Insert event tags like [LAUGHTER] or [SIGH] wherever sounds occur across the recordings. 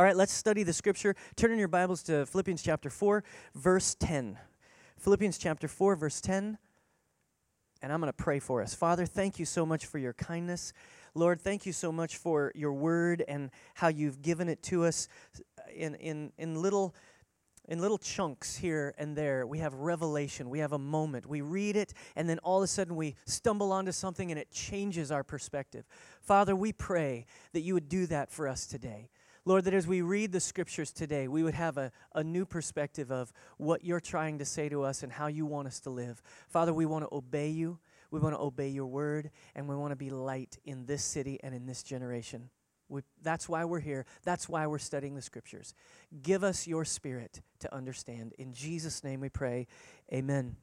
All right, let's study the scripture. Turn in your Bibles to Philippians chapter 4, verse 10. Philippians chapter 4, verse 10. And I'm going to pray for us. Father, thank you so much for your kindness. Lord, thank you so much for your word and how you've given it to us in, in, in little in little chunks here and there. We have revelation. We have a moment. We read it, and then all of a sudden we stumble onto something and it changes our perspective. Father, we pray that you would do that for us today. Lord, that as we read the scriptures today, we would have a, a new perspective of what you're trying to say to us and how you want us to live. Father, we want to obey you. We want to obey your word, and we want to be light in this city and in this generation. We, that's why we're here. That's why we're studying the scriptures. Give us your spirit to understand. In Jesus' name we pray. Amen.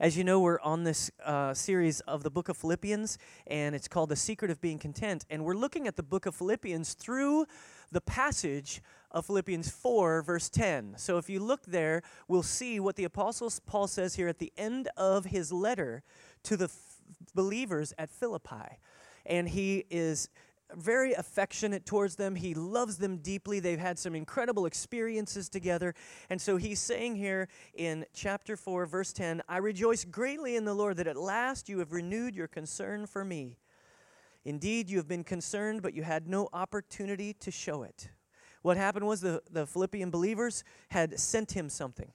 As you know, we're on this uh, series of the book of Philippians, and it's called The Secret of Being Content. And we're looking at the book of Philippians through the passage of Philippians 4, verse 10. So if you look there, we'll see what the Apostle Paul says here at the end of his letter to the f- believers at Philippi. And he is very affectionate towards them. He loves them deeply. They've had some incredible experiences together. And so he's saying here in chapter 4, verse 10 I rejoice greatly in the Lord that at last you have renewed your concern for me. Indeed, you have been concerned, but you had no opportunity to show it. What happened was the, the Philippian believers had sent him something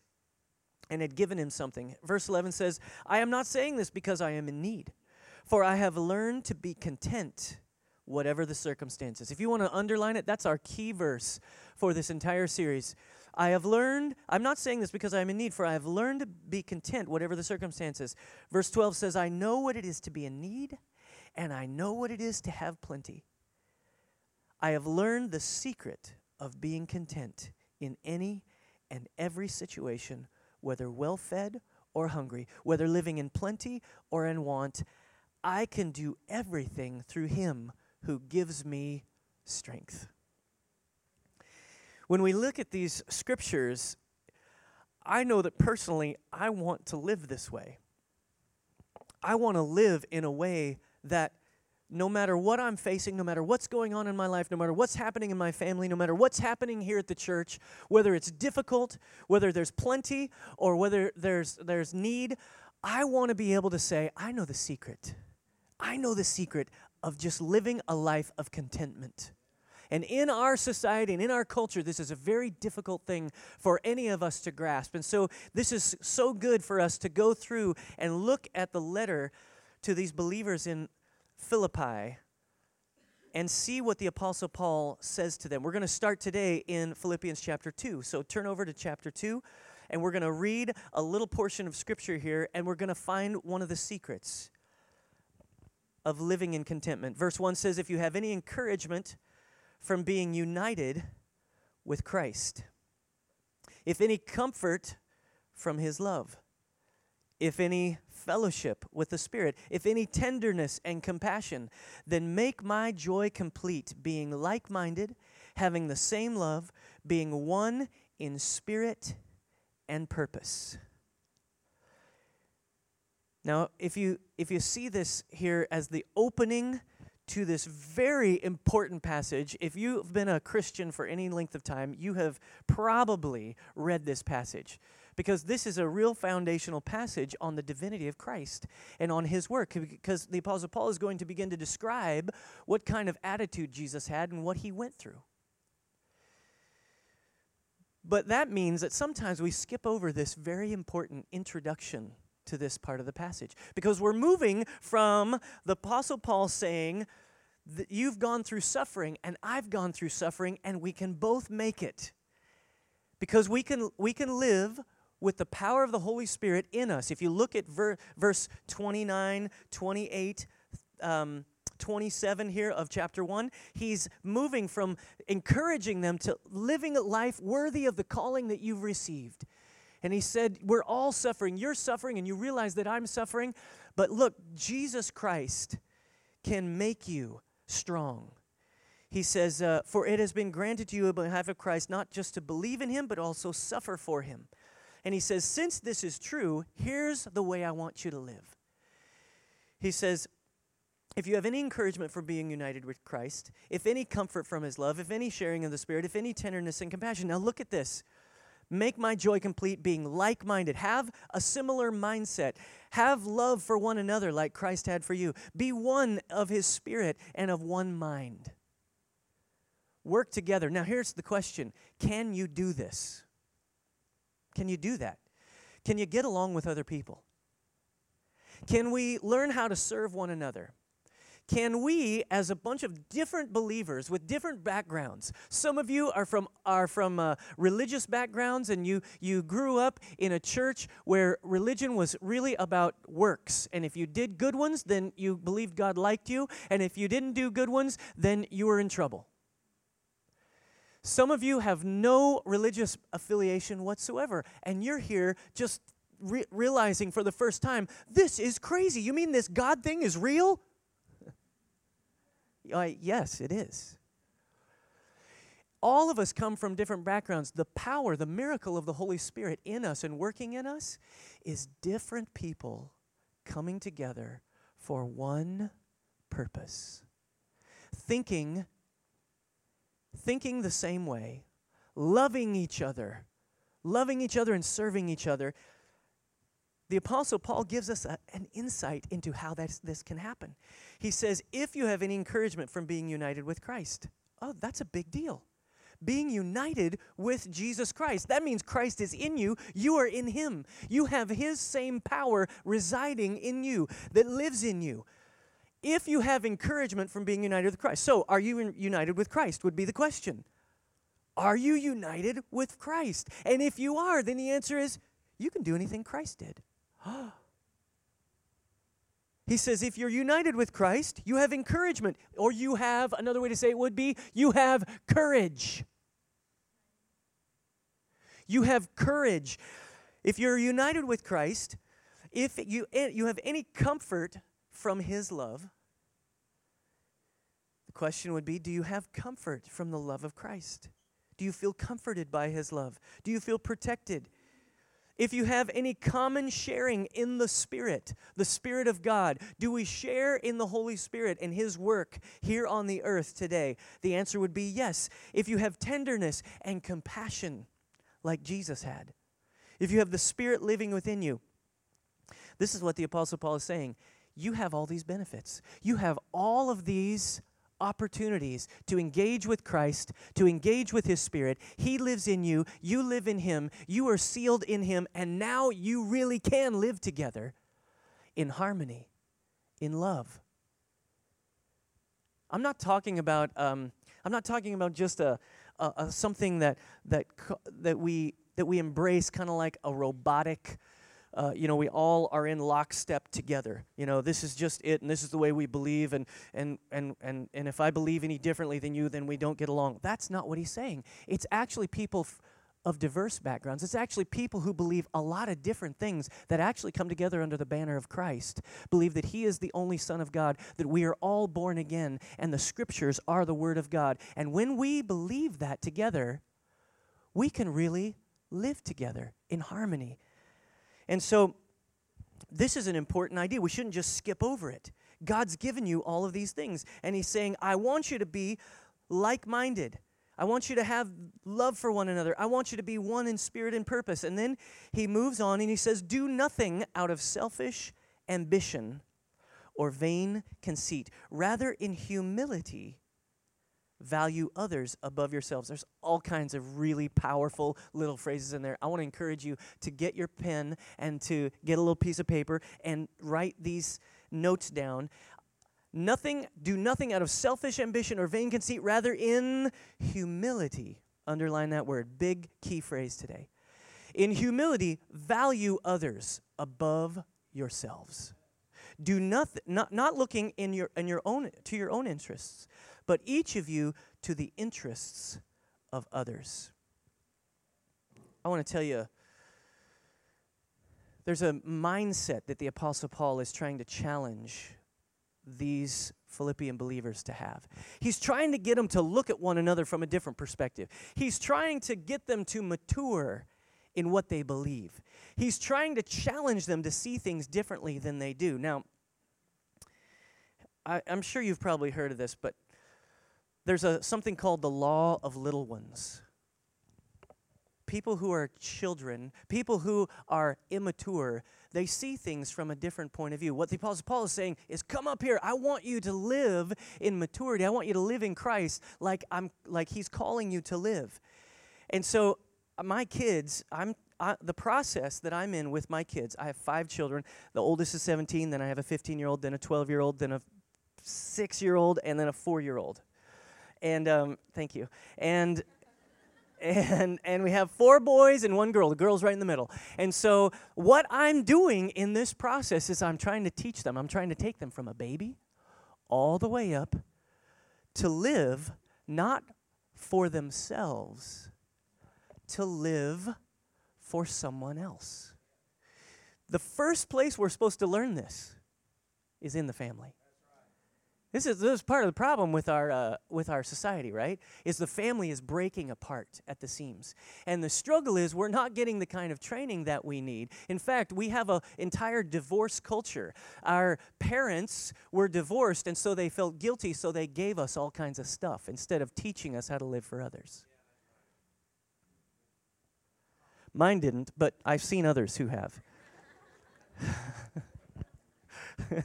and had given him something. Verse 11 says, I am not saying this because I am in need, for I have learned to be content whatever the circumstances. If you want to underline it, that's our key verse for this entire series. I have learned, I'm not saying this because I'm in need, for I have learned to be content, whatever the circumstances. Verse 12 says, I know what it is to be in need, and I know what it is to have plenty. I have learned the secret of being content in any and every situation, whether well fed or hungry, whether living in plenty or in want. I can do everything through Him who gives me strength. When we look at these scriptures, I know that personally I want to live this way. I want to live in a way that no matter what I'm facing, no matter what's going on in my life, no matter what's happening in my family, no matter what's happening here at the church, whether it's difficult, whether there's plenty, or whether there's, there's need, I want to be able to say, I know the secret. I know the secret of just living a life of contentment. And in our society and in our culture, this is a very difficult thing for any of us to grasp. And so, this is so good for us to go through and look at the letter to these believers in Philippi and see what the Apostle Paul says to them. We're going to start today in Philippians chapter 2. So, turn over to chapter 2, and we're going to read a little portion of Scripture here, and we're going to find one of the secrets of living in contentment. Verse 1 says, If you have any encouragement from being united with Christ, if any comfort from his love, if any fellowship with the Spirit, if any tenderness and compassion, then make my joy complete, being like minded, having the same love, being one in spirit and purpose. Now, if you if you see this here as the opening to this very important passage, if you've been a Christian for any length of time, you have probably read this passage because this is a real foundational passage on the divinity of Christ and on his work because the apostle Paul is going to begin to describe what kind of attitude Jesus had and what he went through. But that means that sometimes we skip over this very important introduction to this part of the passage because we're moving from the Apostle Paul saying that you've gone through suffering and I've gone through suffering and we can both make it. Because we can, we can live with the power of the Holy Spirit in us. If you look at ver, verse 29, 28, um, 27 here of chapter 1, he's moving from encouraging them to living a life worthy of the calling that you've received. And he said, We're all suffering. You're suffering, and you realize that I'm suffering. But look, Jesus Christ can make you strong. He says, uh, For it has been granted to you on behalf of Christ not just to believe in him, but also suffer for him. And he says, Since this is true, here's the way I want you to live. He says, if you have any encouragement for being united with Christ, if any comfort from his love, if any sharing of the Spirit, if any tenderness and compassion. Now look at this. Make my joy complete being like minded. Have a similar mindset. Have love for one another like Christ had for you. Be one of his spirit and of one mind. Work together. Now, here's the question Can you do this? Can you do that? Can you get along with other people? Can we learn how to serve one another? Can we, as a bunch of different believers with different backgrounds, some of you are from are from uh, religious backgrounds, and you you grew up in a church where religion was really about works, and if you did good ones, then you believed God liked you, and if you didn't do good ones, then you were in trouble. Some of you have no religious affiliation whatsoever, and you're here just re- realizing for the first time, this is crazy. You mean this God thing is real? Yes, it is. All of us come from different backgrounds. The power, the miracle of the Holy Spirit in us and working in us is different people coming together for one purpose. Thinking thinking the same way, loving each other, loving each other and serving each other. The Apostle Paul gives us a, an insight into how this can happen. He says, if you have any encouragement from being united with Christ, oh, that's a big deal. Being united with Jesus Christ. That means Christ is in you, you are in Him. You have His same power residing in you that lives in you if you have encouragement from being united with Christ. So, are you united with Christ? Would be the question. Are you united with Christ? And if you are, then the answer is you can do anything Christ did. [GASPS] he says, if you're united with Christ, you have encouragement, or you have, another way to say it would be, you have courage. You have courage. If you're united with Christ, if you, eh, you have any comfort from His love, the question would be Do you have comfort from the love of Christ? Do you feel comforted by His love? Do you feel protected? If you have any common sharing in the Spirit, the Spirit of God, do we share in the Holy Spirit and His work here on the earth today? The answer would be yes. If you have tenderness and compassion like Jesus had, if you have the Spirit living within you, this is what the Apostle Paul is saying you have all these benefits. You have all of these opportunities to engage with Christ, to engage with His Spirit. He lives in you, you live in Him, you are sealed in Him, and now you really can live together in harmony, in love. I'm not talking about. Um, I'm not talking about just a, a, a something that that that we that we embrace, kind of like a robotic uh, you know, we all are in lockstep together. You know, this is just it, and this is the way we believe, and and and and and if I believe any differently than you, then we don't get along. That's not what he's saying. It's actually people. F- of diverse backgrounds. It's actually people who believe a lot of different things that actually come together under the banner of Christ. Believe that He is the only Son of God, that we are all born again, and the Scriptures are the Word of God. And when we believe that together, we can really live together in harmony and so, this is an important idea. We shouldn't just skip over it. God's given you all of these things, and He's saying, I want you to be like minded. I want you to have love for one another. I want you to be one in spirit and purpose. And then he moves on and he says, Do nothing out of selfish ambition or vain conceit. Rather, in humility, value others above yourselves. There's all kinds of really powerful little phrases in there. I want to encourage you to get your pen and to get a little piece of paper and write these notes down. Nothing, do nothing out of selfish ambition or vain conceit, rather in humility. Underline that word. Big key phrase today. In humility, value others above yourselves. Do nothing, not, not looking in your, in your own, to your own interests, but each of you to the interests of others. I want to tell you there's a mindset that the Apostle Paul is trying to challenge these Philippian believers to have. He's trying to get them to look at one another from a different perspective. He's trying to get them to mature in what they believe. He's trying to challenge them to see things differently than they do. Now, I, I'm sure you've probably heard of this, but there's a something called the law of little ones. People who are children, people who are immature, they see things from a different point of view. What the Apostle Paul is saying is, "Come up here. I want you to live in maturity. I want you to live in Christ like I'm, like He's calling you to live." And so, uh, my kids, I'm I, the process that I'm in with my kids. I have five children. The oldest is 17. Then I have a 15 year old, then a 12 year old, then a six year old, and then a four year old. And um, thank you. And and and we have four boys and one girl. The girl's right in the middle. And so what I'm doing in this process is I'm trying to teach them. I'm trying to take them from a baby all the way up to live not for themselves, to live for someone else. The first place we're supposed to learn this is in the family. This is, this is part of the problem with our, uh, with our society, right? Is the family is breaking apart at the seams. And the struggle is we're not getting the kind of training that we need. In fact, we have an entire divorce culture. Our parents were divorced, and so they felt guilty, so they gave us all kinds of stuff instead of teaching us how to live for others. Mine didn't, but I've seen others who have. [LAUGHS]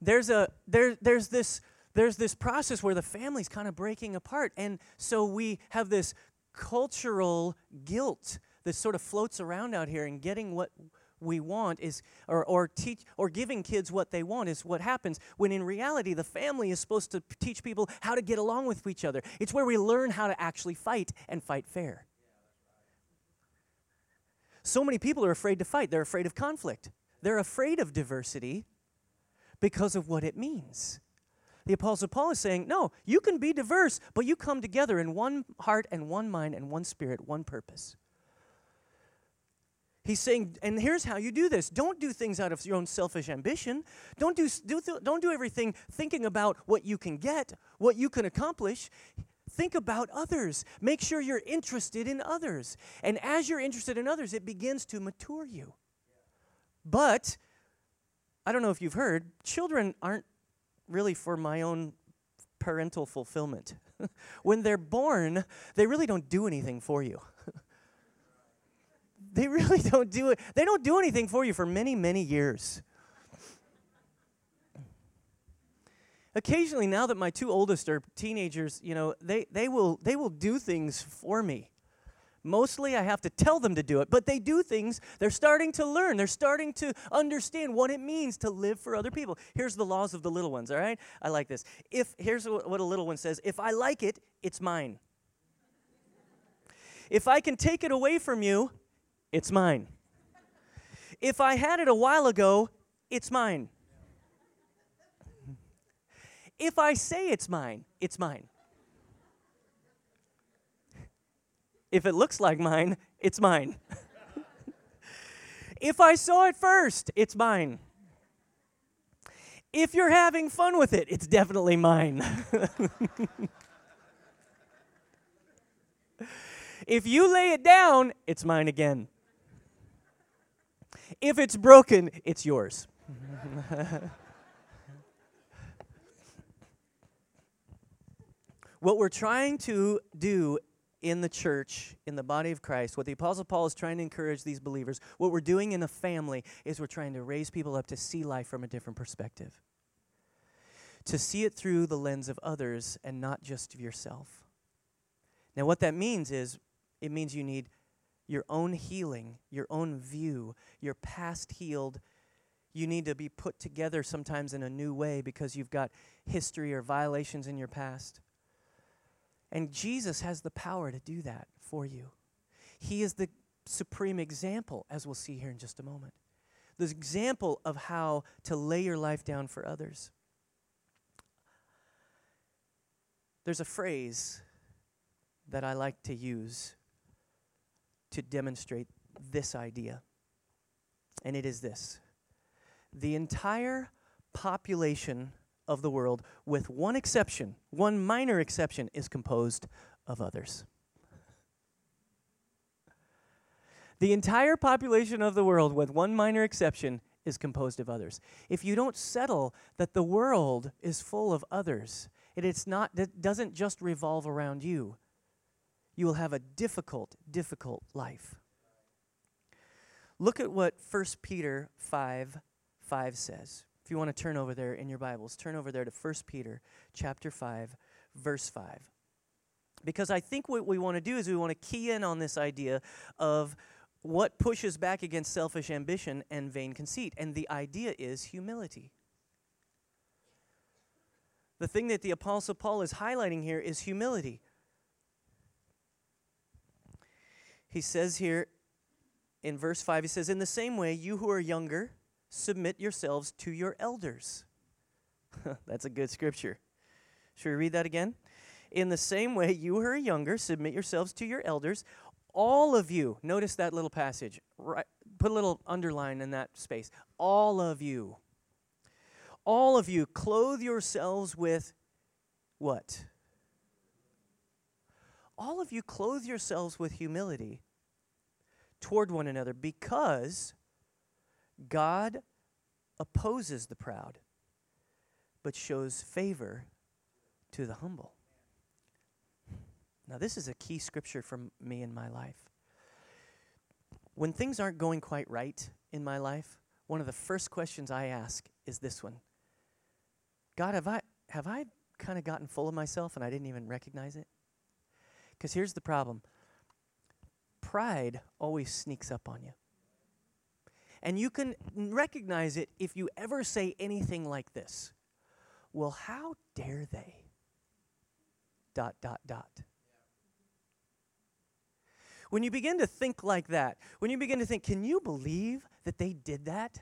there's a there there's this there's this process where the family's kind of breaking apart. And so we have this cultural guilt that sort of floats around out here and getting what we want is or, or teach or giving kids what they want is what happens when in reality the family is supposed to teach people how to get along with each other. It's where we learn how to actually fight and fight fair. So many people are afraid to fight. They're afraid of conflict. They're afraid of diversity because of what it means. The Apostle Paul is saying, no, you can be diverse, but you come together in one heart and one mind and one spirit, one purpose. He's saying, and here's how you do this. Don't do things out of your own selfish ambition. Don't do, do, don't do everything thinking about what you can get, what you can accomplish. Think about others. Make sure you're interested in others. And as you're interested in others, it begins to mature you. But I don't know if you've heard, children aren't really for my own parental fulfillment. [LAUGHS] when they're born, they really don't do anything for you. [LAUGHS] they really don't do it. They don't do anything for you for many, many years. Occasionally, now that my two oldest are teenagers, you know, they, they, will, they will do things for me. Mostly I have to tell them to do it, but they do things. They're starting to learn. They're starting to understand what it means to live for other people. Here's the laws of the little ones, all right? I like this. If here's what a little one says, if I like it, it's mine. If I can take it away from you, it's mine. If I had it a while ago, it's mine. If I say it's mine, it's mine. If it looks like mine, it's mine. [LAUGHS] if I saw it first, it's mine. If you're having fun with it, it's definitely mine. [LAUGHS] if you lay it down, it's mine again. If it's broken, it's yours. [LAUGHS] what we're trying to do in the church, in the body of Christ, what the Apostle Paul is trying to encourage these believers, what we're doing in a family is we're trying to raise people up to see life from a different perspective, to see it through the lens of others and not just of yourself. Now, what that means is it means you need your own healing, your own view, your past healed. You need to be put together sometimes in a new way because you've got history or violations in your past. And Jesus has the power to do that for you. He is the supreme example, as we'll see here in just a moment. The example of how to lay your life down for others. There's a phrase that I like to use to demonstrate this idea, and it is this the entire population of the world, with one exception, one minor exception, is composed of others. The entire population of the world, with one minor exception, is composed of others. If you don't settle that the world is full of others, it, it's not, it doesn't just revolve around you, you will have a difficult, difficult life. Look at what 1 Peter 5 5 says. If you want to turn over there in your Bibles, turn over there to 1 Peter chapter 5, verse 5. Because I think what we want to do is we want to key in on this idea of what pushes back against selfish ambition and vain conceit. And the idea is humility. The thing that the Apostle Paul is highlighting here is humility. He says here in verse 5, he says, In the same way, you who are younger, submit yourselves to your elders. [LAUGHS] That's a good scripture. Should we read that again? In the same way, you who are younger, submit yourselves to your elders. All of you, notice that little passage. Right, put a little underline in that space. All of you. All of you, clothe yourselves with what? All of you, clothe yourselves with humility toward one another because God opposes the proud, but shows favor to the humble. Now, this is a key scripture for me in my life. When things aren't going quite right in my life, one of the first questions I ask is this one God, have I, have I kind of gotten full of myself and I didn't even recognize it? Because here's the problem pride always sneaks up on you. And you can recognize it if you ever say anything like this Well, how dare they? Dot, dot, dot. When you begin to think like that, when you begin to think, can you believe that they did that?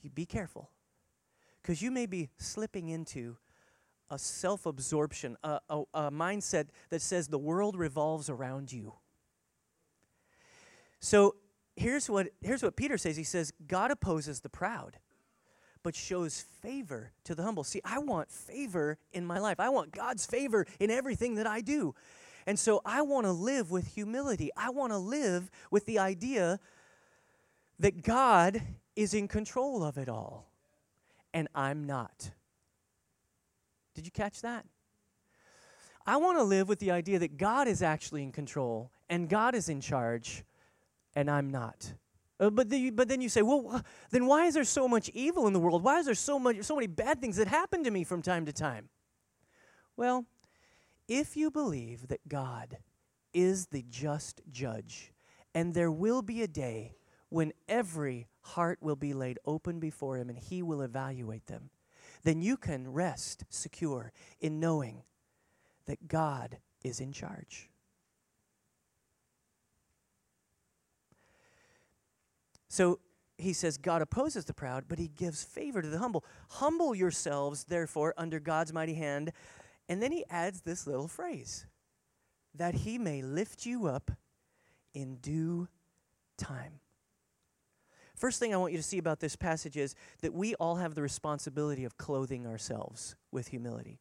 You be careful. Because you may be slipping into a self absorption, a, a, a, mindset that says the world revolves around you. So here's what, here's what Peter says He says, God opposes the proud, but shows favor to the humble. See, I want favor in my life, I want God's favor in everything that I do. And so I want to live with humility. I want to live with the idea that God is in control of it all, and I'm not. Did you catch that? I want to live with the idea that God is actually in control and God is in charge, and I'm not. Uh, but, the, but then you say, well, then why is there so much evil in the world? Why is there so much, so many bad things that happen to me from time to time? Well, if you believe that God is the just judge, and there will be a day when every heart will be laid open before Him and He will evaluate them, then you can rest secure in knowing that God is in charge. So he says, God opposes the proud, but he gives favor to the humble. Humble yourselves, therefore, under God's mighty hand and then he adds this little phrase that he may lift you up in due time. First thing I want you to see about this passage is that we all have the responsibility of clothing ourselves with humility.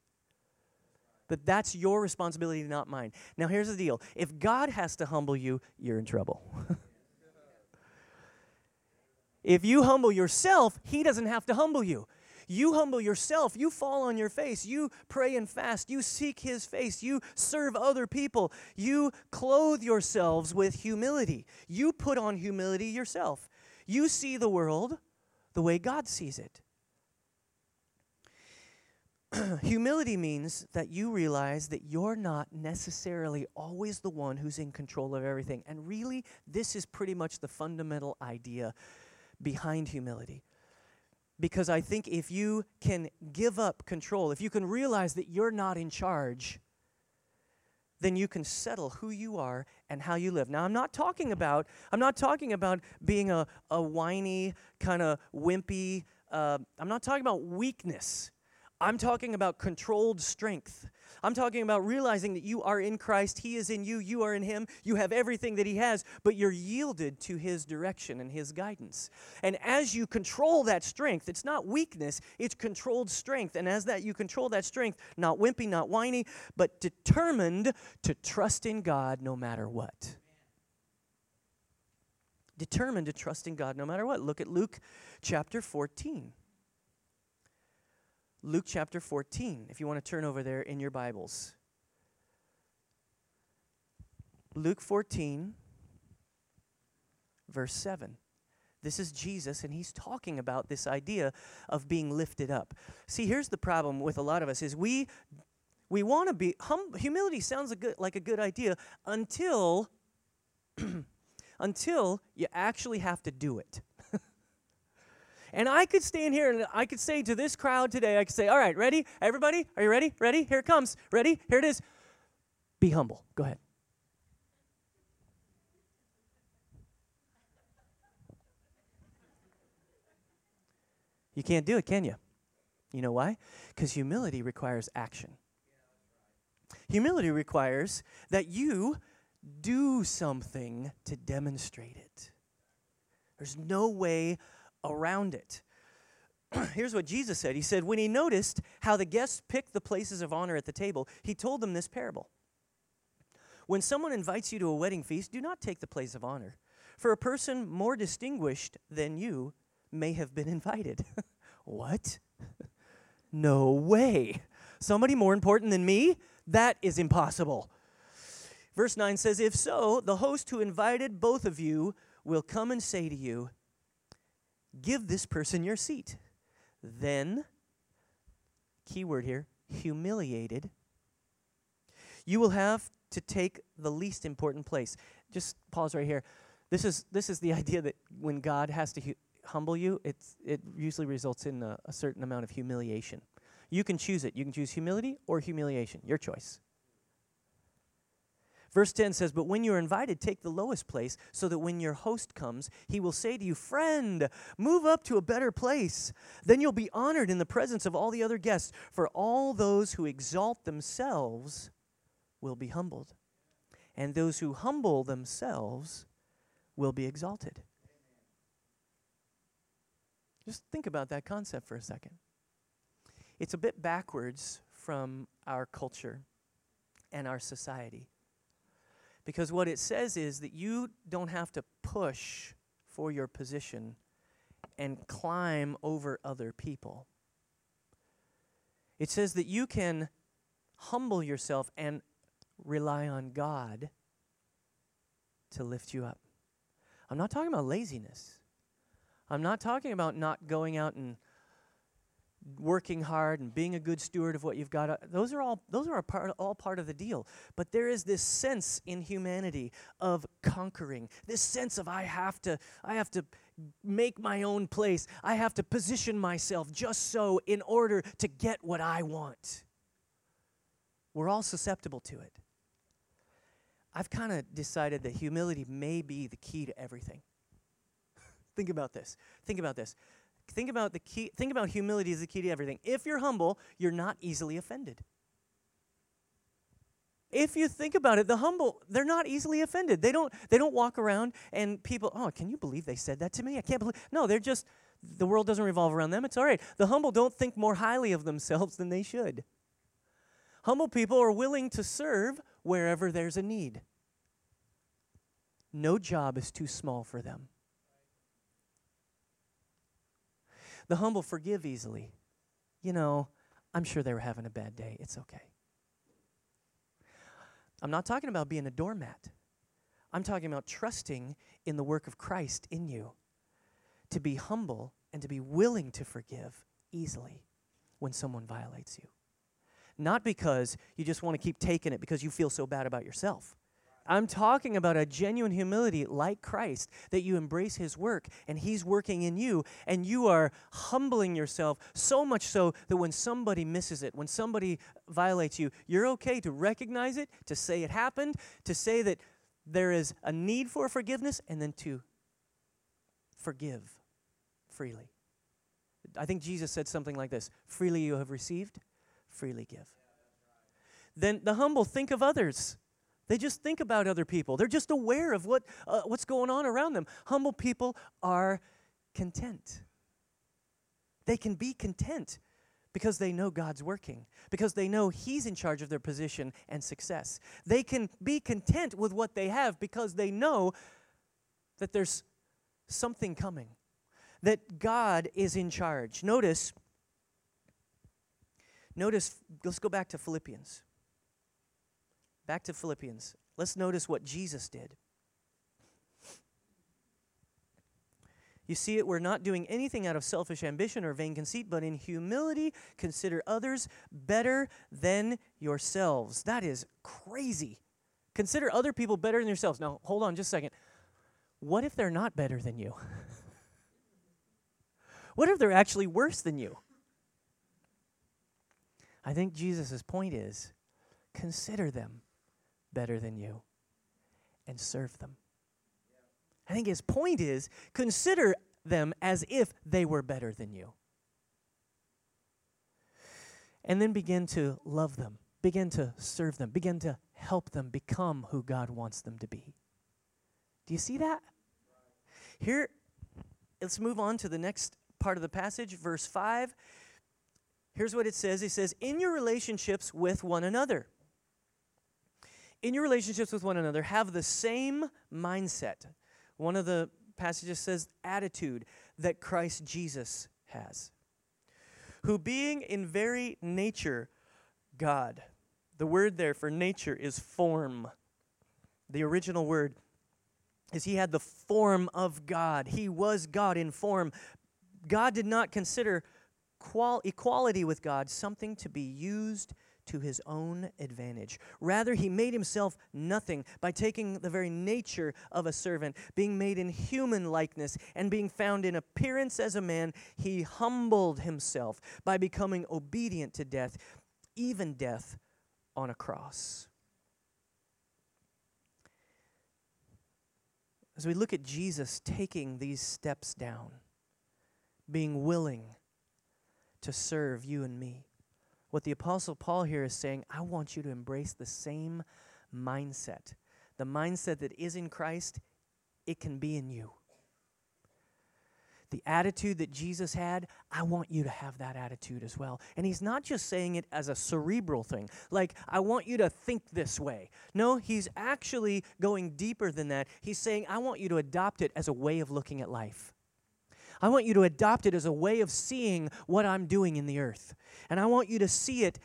But that's your responsibility, not mine. Now, here's the deal if God has to humble you, you're in trouble. [LAUGHS] if you humble yourself, He doesn't have to humble you. You humble yourself. You fall on your face. You pray and fast. You seek His face. You serve other people. You clothe yourselves with humility. You put on humility yourself. You see the world the way God sees it. [CLEARS THROAT] Humility means that you realize that you're not necessarily always the one who's in control of everything. And really, this is pretty much the fundamental idea behind humility. Because I think if you can give up control, if you can realize that you're not in charge, then you can settle who you are and how you live. Now, I'm not talking about I'm not talking about being a, a whiny kind of wimpy. Uh, I'm not talking about weakness. I'm talking about controlled strength. I'm talking about realizing that you are in Christ, He is in you, you are in Him, you have everything that He has, but you're yielded to His direction and His guidance. And as you control that strength, it's not weakness, it's controlled strength. And as that you control that strength, not wimpy, not whiny, but determined to trust in God no matter what. Determined to trust in God no matter what. Look at Luke chapter 14. Luke chapter 14, if you want to turn over there in your Bibles. Luke 14, verse 7. This is Jesus, and he's talking about this idea of being lifted up. See, here's the problem with a lot of us: is we we want to be hum, humility sounds a good, like a good idea until [CLEARS THROAT] until you actually have to do it. And I could stand here and I could say to this crowd today, I could say, "All right, ready, everybody? Are you ready? Ready? Here it comes. Ready? Here it is. Be humble. Go ahead." You can't do it, can you? You know why? Because humility requires action. Humility requires that you do something to demonstrate it. There's no way around it. [CLEARS THROAT] Here's what Jesus said He said, When he noticed how the guests picked the places of honor at the table, he told them this parable. When someone invites you to a wedding feast, do not take the place of honor, for a person more distinguished than you may have been invited. [LAUGHS] what? [LAUGHS] no way. Somebody more important than me? That is impossible. Verse 9 says, If so, the host who invited both of you will come and say to you, Give this person your seat. Then, keyword here, humiliated, you will have to take the least important place. Just pause right here. This is, this is the idea that when God has to hu- humble you, it's, it usually results in a, a certain amount of humiliation. You can choose it. You can choose humility or humiliation, your choice. Verse 10 says, But when you are invited, take the lowest place, so that when your host comes, he will say to you, Friend, move up to a better place. Then you'll be honored in the presence of all the other guests, for all those who exalt themselves will be humbled, and those who humble themselves will be exalted. Just think about that concept for a second. It's a bit backwards from our culture and our society. Because what it says is that you don't have to push for your position and climb over other people. It says that you can humble yourself and rely on God to lift you up. I'm not talking about laziness. I'm not talking about not going out and working hard and being a good steward of what you've got. Uh, those are all those are part, all part of the deal. But there is this sense in humanity of conquering. This sense of I have to I have to make my own place. I have to position myself just so in order to get what I want. We're all susceptible to it. I've kind of decided that humility may be the key to everything. [LAUGHS] think about this. Think about this. Think about the key think about humility as the key to everything. If you're humble, you're not easily offended. If you think about it, the humble, they're not easily offended. They don't they don't walk around and people, "Oh, can you believe they said that to me? I can't believe." No, they're just the world doesn't revolve around them. It's all right. The humble don't think more highly of themselves than they should. Humble people are willing to serve wherever there's a need. No job is too small for them. The humble forgive easily. You know, I'm sure they were having a bad day. It's okay. I'm not talking about being a doormat. I'm talking about trusting in the work of Christ in you to be humble and to be willing to forgive easily when someone violates you. Not because you just want to keep taking it because you feel so bad about yourself. I'm talking about a genuine humility like Christ, that you embrace his work and he's working in you, and you are humbling yourself so much so that when somebody misses it, when somebody violates you, you're okay to recognize it, to say it happened, to say that there is a need for forgiveness, and then to forgive freely. I think Jesus said something like this freely you have received, freely give. Then the humble think of others. They just think about other people. They're just aware of what, uh, what's going on around them. Humble people are content. They can be content because they know God's working, because they know He's in charge of their position and success. They can be content with what they have because they know that there's something coming, that God is in charge. Notice, notice, let's go back to Philippians. Back to Philippians. Let's notice what Jesus did. You see it, we're not doing anything out of selfish ambition or vain conceit, but in humility consider others better than yourselves. That is crazy. Consider other people better than yourselves. Now, hold on just a second. What if they're not better than you? [LAUGHS] what if they're actually worse than you? I think Jesus' point is consider them better than you and serve them. I think his point is consider them as if they were better than you. And then begin to love them, begin to serve them, begin to help them become who God wants them to be. Do you see that? Here, let's move on to the next part of the passage, verse 5. Here's what it says It says, In your relationships with one another, in your relationships with one another, have the same mindset. One of the passages says attitude that Christ Jesus has. Who being in very nature God. The word there for nature is form. The original word is he had the form of God. He was God in form. God did not consider qual- equality with God something to be used to his own advantage. Rather, he made himself nothing by taking the very nature of a servant, being made in human likeness, and being found in appearance as a man, he humbled himself by becoming obedient to death, even death on a cross. As we look at Jesus taking these steps down, being willing to serve you and me, what the Apostle Paul here is saying, I want you to embrace the same mindset. The mindset that is in Christ, it can be in you. The attitude that Jesus had, I want you to have that attitude as well. And he's not just saying it as a cerebral thing, like, I want you to think this way. No, he's actually going deeper than that. He's saying, I want you to adopt it as a way of looking at life. I want you to adopt it as a way of seeing what I'm doing in the earth. And I want you to see it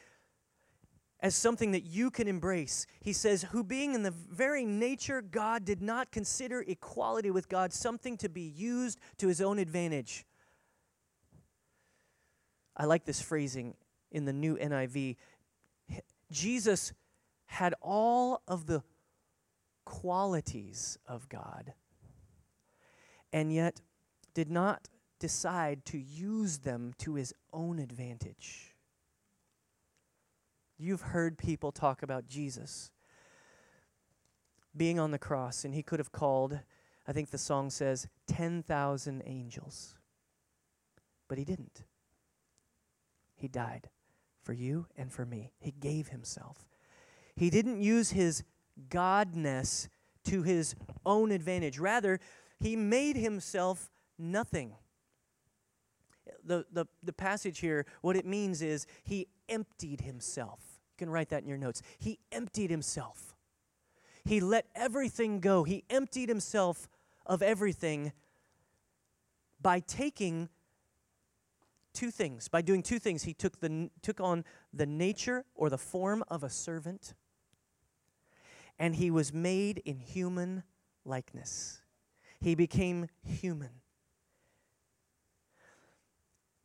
as something that you can embrace. He says, Who being in the very nature God did not consider equality with God something to be used to his own advantage. I like this phrasing in the new NIV. Jesus had all of the qualities of God, and yet did not decide to use them to his own advantage. You've heard people talk about Jesus being on the cross, and he could have called, I think the song says, 10,000 angels. But he didn't. He died for you and for me. He gave himself. He didn't use his godness to his own advantage. Rather, he made himself nothing. The, the, the passage here, what it means is he emptied himself. You can write that in your notes. He emptied himself. He let everything go. He emptied himself of everything by taking two things. By doing two things, he took, the, took on the nature or the form of a servant, and he was made in human likeness. He became human.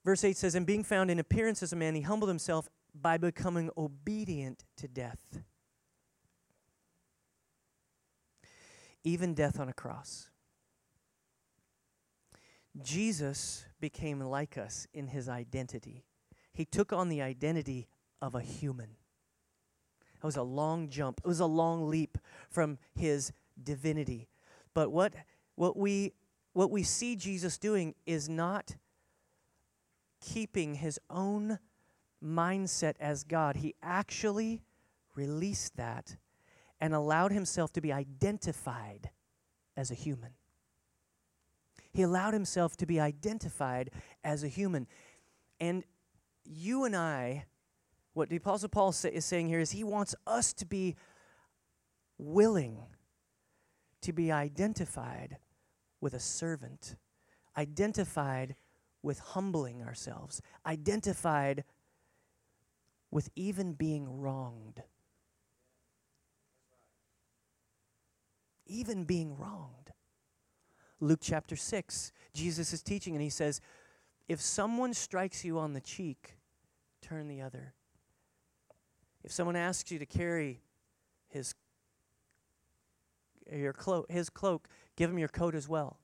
Verse 8 says, And being found in appearance as a man, he humbled himself by becoming obedient to death, even death on a cross. Jesus became like us in his identity. He took on the identity of a human. It was a long jump, it was a long leap from his divinity. But what, what, we, what we see Jesus doing is not keeping his own mindset as God. He actually released that and allowed himself to be identified as a human. He allowed himself to be identified as a human. And you and I, what the Apostle Paul is saying here is he wants us to be willing to be identified with a servant, identified with humbling ourselves, identified with even being wronged. Even being wronged. Luke chapter 6, Jesus is teaching and he says, If someone strikes you on the cheek, turn the other. If someone asks you to carry his your cloak, his cloak, give him your coat as well.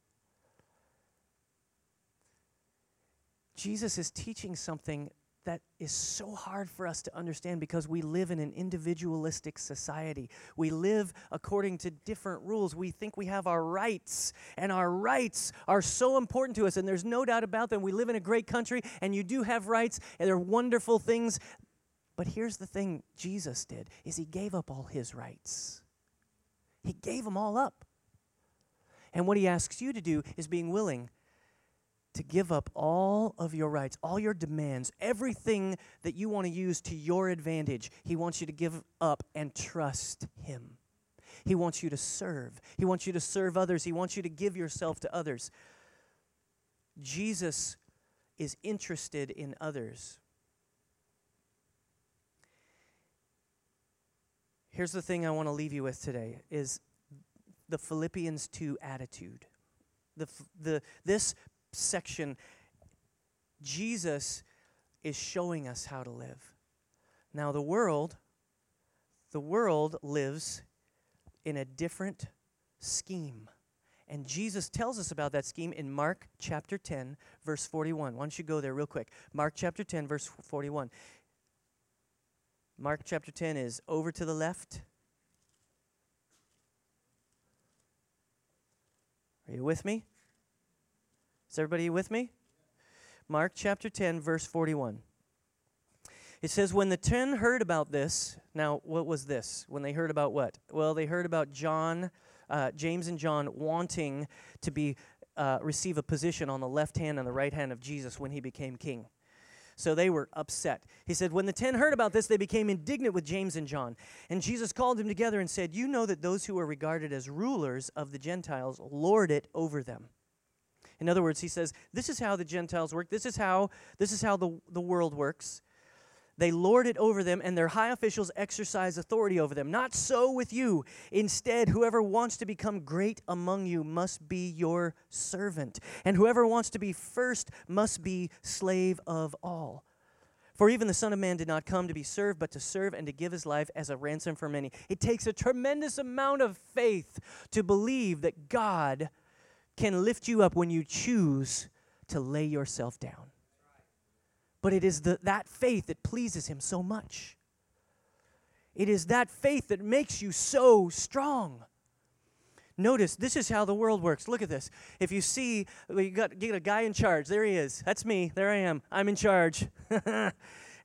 Jesus is teaching something that is so hard for us to understand because we live in an individualistic society. We live according to different rules. We think we have our rights, and our rights are so important to us, and there's no doubt about them. We live in a great country, and you do have rights, and they're wonderful things. But here's the thing Jesus did is he gave up all his rights. He gave them all up. And what he asks you to do is being willing to give up all of your rights, all your demands, everything that you want to use to your advantage. He wants you to give up and trust Him. He wants you to serve. He wants you to serve others. He wants you to give yourself to others. Jesus is interested in others. Here's the thing I want to leave you with today is the Philippians 2 attitude. The, the, this section, Jesus is showing us how to live. Now, the world, the world lives in a different scheme. And Jesus tells us about that scheme in Mark chapter 10, verse 41. Why don't you go there real quick? Mark chapter 10, verse 41. Mark chapter 10 is over to the left. Are you with me? Is everybody with me? Mark chapter 10, verse 41. It says, When the ten heard about this, now what was this? When they heard about what? Well, they heard about John, uh, James and John wanting to be uh, receive a position on the left hand and the right hand of Jesus when he became king. So they were upset. He said, When the ten heard about this, they became indignant with James and John. And Jesus called them together and said, You know that those who are regarded as rulers of the Gentiles lord it over them in other words, he says, this is how the Gentiles work. This is how this is how the, the world works. They lord it over them, and their high officials exercise authority over them. Not so with you. Instead, whoever wants to become great among you must be your servant, and whoever wants to be first must be slave of all. For even the Son of Man did not come to be served, but to serve and to give his life as a ransom for many. It takes a tremendous amount of faith to believe that God can lift you up when you choose to lay yourself down. But it is the, that faith that pleases Him so much. It is that faith that makes you so strong. Notice this is how the world works. Look at this. If you see, you got get a guy in charge. There he is. That's me. There I am. I'm in charge. [LAUGHS] and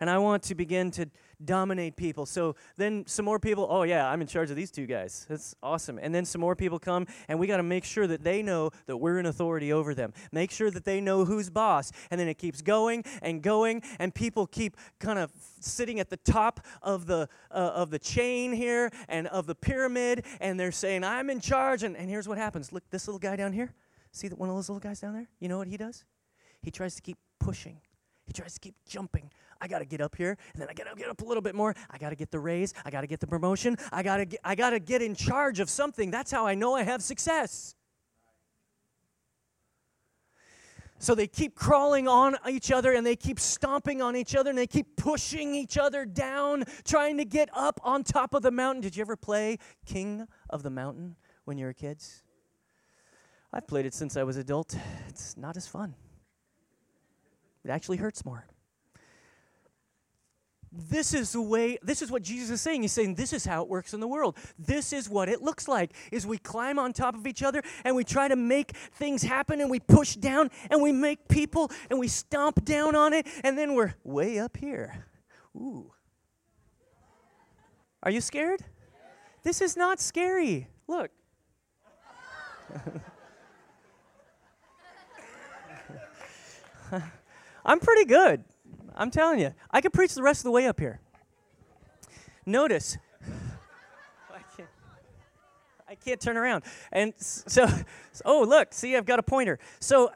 I want to begin to dominate people. So then some more people, oh yeah, I'm in charge of these two guys. That's awesome. And then some more people come, and we got to make sure that they know that we're in authority over them. Make sure that they know who's boss. And then it keeps going and going, and people keep kind of sitting at the top of the uh, of the chain here and of the pyramid, and they're saying, "I'm in charge." And, and here's what happens. Look, this little guy down here. See that one of those little guys down there? You know what he does? He tries to keep pushing. He tries to keep jumping I got to get up here, and then I got to get up a little bit more. I got to get the raise. I got to get the promotion. I got to I got to get in charge of something. That's how I know I have success. So they keep crawling on each other and they keep stomping on each other and they keep pushing each other down, trying to get up on top of the mountain. Did you ever play King of the Mountain when you were kids? I've played it since I was adult. It's not as fun. It actually hurts more this is the way this is what jesus is saying. He's saying this is how it works in the world. This is what it looks like is we climb on top of each other and we try to make things happen and we push down and we make people and we stomp down on it and then we're way up here. Ooh. Are you scared? This is not scary. Look. [LAUGHS] I'm pretty good I'm telling you, I could preach the rest of the way up here. Notice, I can't I can't turn around. And so, oh, look, see, I've got a pointer. So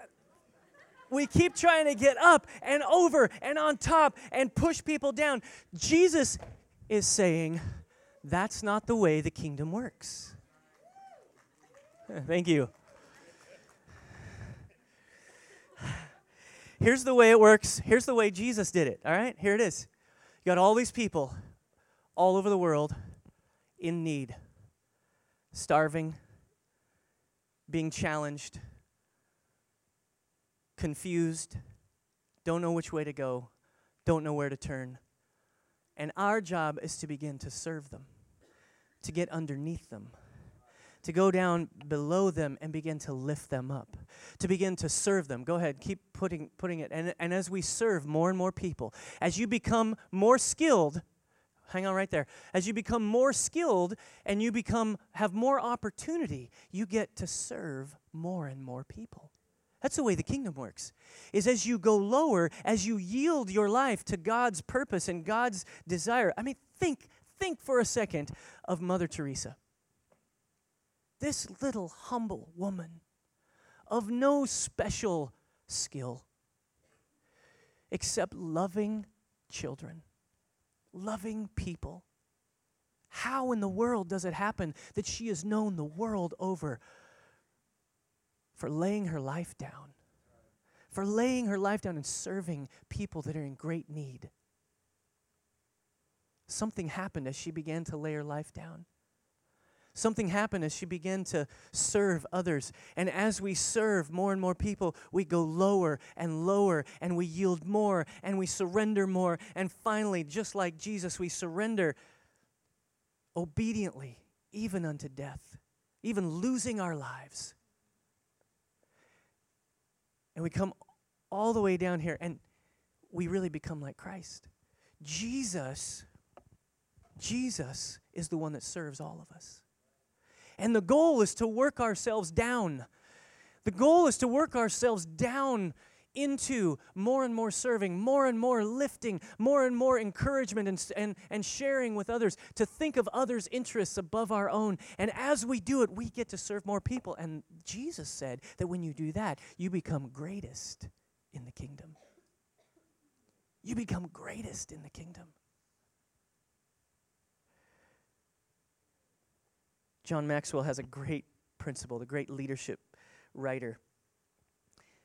we keep trying to get up and over and on top and push people down. Jesus is saying, that's not the way the kingdom works. [LAUGHS] Thank you. Here's the way it works. Here's the way Jesus did it. All right? Here it is. You got all these people all over the world in need, starving, being challenged, confused, don't know which way to go, don't know where to turn. And our job is to begin to serve them, to get underneath them, to go down below them and begin to lift them up, to begin to serve them. Go ahead, keep putting, putting it. And, and as we serve more and more people, as you become more skilled, hang on right there, as you become more skilled and you become have more opportunity, you get to serve more and more people. That's the way the kingdom works. Is as you go lower, as you yield your life to God's purpose and God's desire. I mean, think think for a second of Mother Teresa. This little humble woman of no special skill except loving children, loving people. How in the world does it happen that she is known the world over for laying her life down, for laying her life down and serving people that are in great need. Something happened as she began to lay her life down. Something happened as she began to serve others. And as we serve more and more people, we go lower and lower, and we yield more, and we surrender more. And finally, just like Jesus, we surrender obediently, even unto death, even losing our lives and we come all the way down here and we really become like Christ. Jesus, Jesus is the one that serves all of us. And the goal is to work ourselves down. The goal is to work ourselves down into more and more serving, more and more lifting, more and more encouragement and, and, and sharing with others, to think of others' interests above our own. And as we do it, we get to serve more people. And Jesus said that when you do that, you become greatest in the kingdom. You become greatest in the kingdom. John Maxwell has a great principle, the great leadership writer.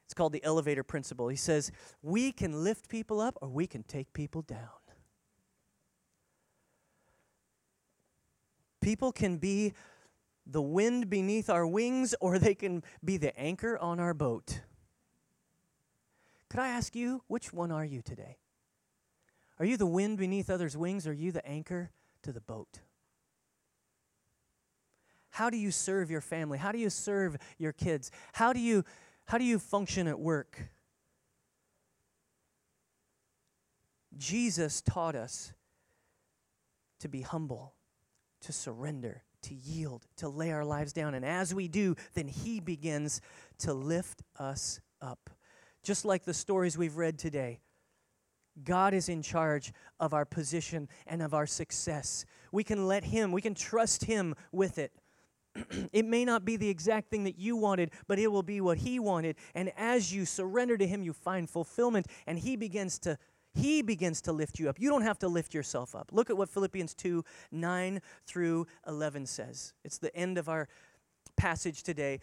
It's called the elevator principle. He says, We can lift people up or we can take people down. People can be the wind beneath our wings or they can be the anchor on our boat. Could I ask you, which one are you today? Are you the wind beneath others' wings or are you the anchor to the boat? How do you serve your family? How do you serve your kids? How do you how do you function at work? Jesus taught us to be humble, to surrender, to yield, to lay our lives down. And as we do, then He begins to lift us up. Just like the stories we've read today. God is in charge of our position and of our success. We can let Him, we can trust Him with it. It may not be the exact thing that you wanted, but it will be what he wanted. And as you surrender to him, you find fulfillment and he begins to he begins to lift you up. You don't have to lift yourself up. Look at what Philippians 2 9 through 11 says. It's the end of our passage today.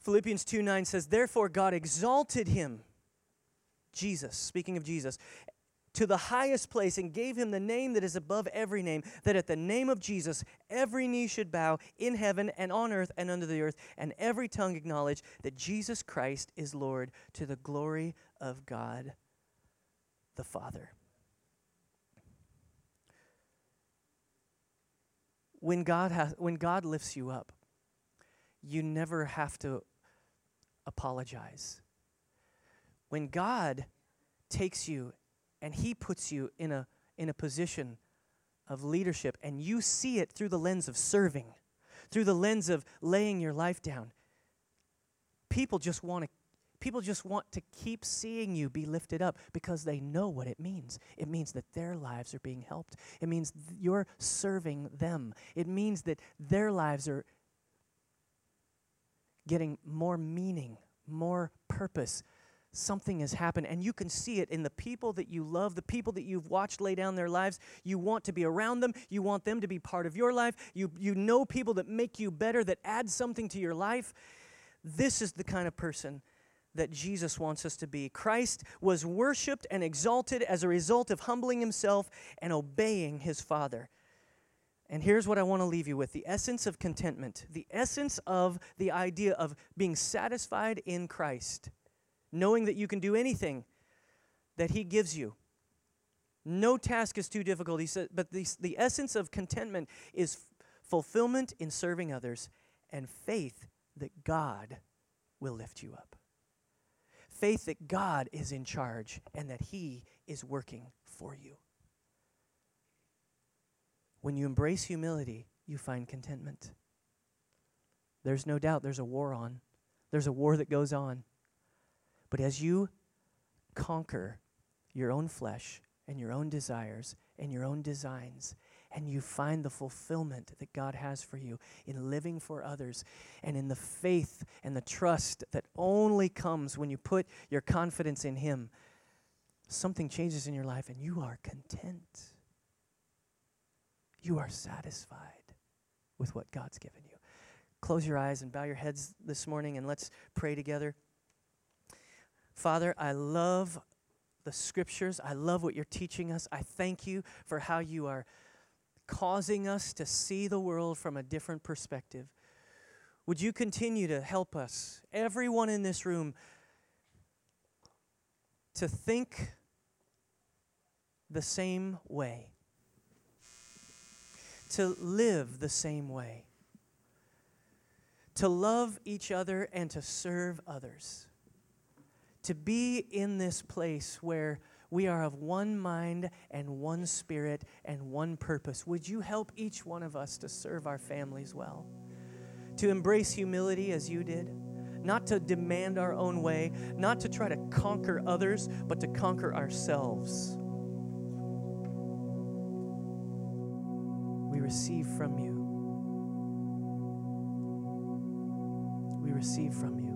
Philippians 2 9 says, Therefore God exalted him, Jesus, speaking of Jesus, to the highest place and gave him the name that is above every name, that at the name of Jesus every knee should bow in heaven and on earth and under the earth, and every tongue acknowledge that Jesus Christ is Lord to the glory of God the Father. When God, has, when God lifts you up, you never have to apologize. When God takes you and He puts you in a, in a position of leadership, and you see it through the lens of serving, through the lens of laying your life down. People just want to people just want to keep seeing you be lifted up because they know what it means. It means that their lives are being helped. It means th- you're serving them. It means that their lives are getting more meaning, more purpose. Something has happened, and you can see it in the people that you love, the people that you've watched lay down their lives. You want to be around them, you want them to be part of your life. You, you know people that make you better, that add something to your life. This is the kind of person that Jesus wants us to be. Christ was worshiped and exalted as a result of humbling himself and obeying his Father. And here's what I want to leave you with the essence of contentment, the essence of the idea of being satisfied in Christ, knowing that you can do anything that He gives you. No task is too difficult. He said, but the, the essence of contentment is f- fulfillment in serving others and faith that God will lift you up. Faith that God is in charge and that He is working for you. When you embrace humility, you find contentment. There's no doubt there's a war on. There's a war that goes on. But as you conquer your own flesh and your own desires and your own designs, and you find the fulfillment that God has for you in living for others and in the faith and the trust that only comes when you put your confidence in Him, something changes in your life and you are content you are satisfied with what God's given you. Close your eyes and bow your heads this morning and let's pray together. Father, I love the scriptures. I love what you're teaching us. I thank you for how you are causing us to see the world from a different perspective. Would you continue to help us, everyone in this room, to think the same way? to live the same way, to love each other and to serve others, to be in this place where we are of one mind and one spirit and one purpose. Would you help each one of us to serve our families well? To embrace humility as you did? Not to demand our own way, not to try to conquer others, but to conquer ourselves. We receive from you. We receive from you.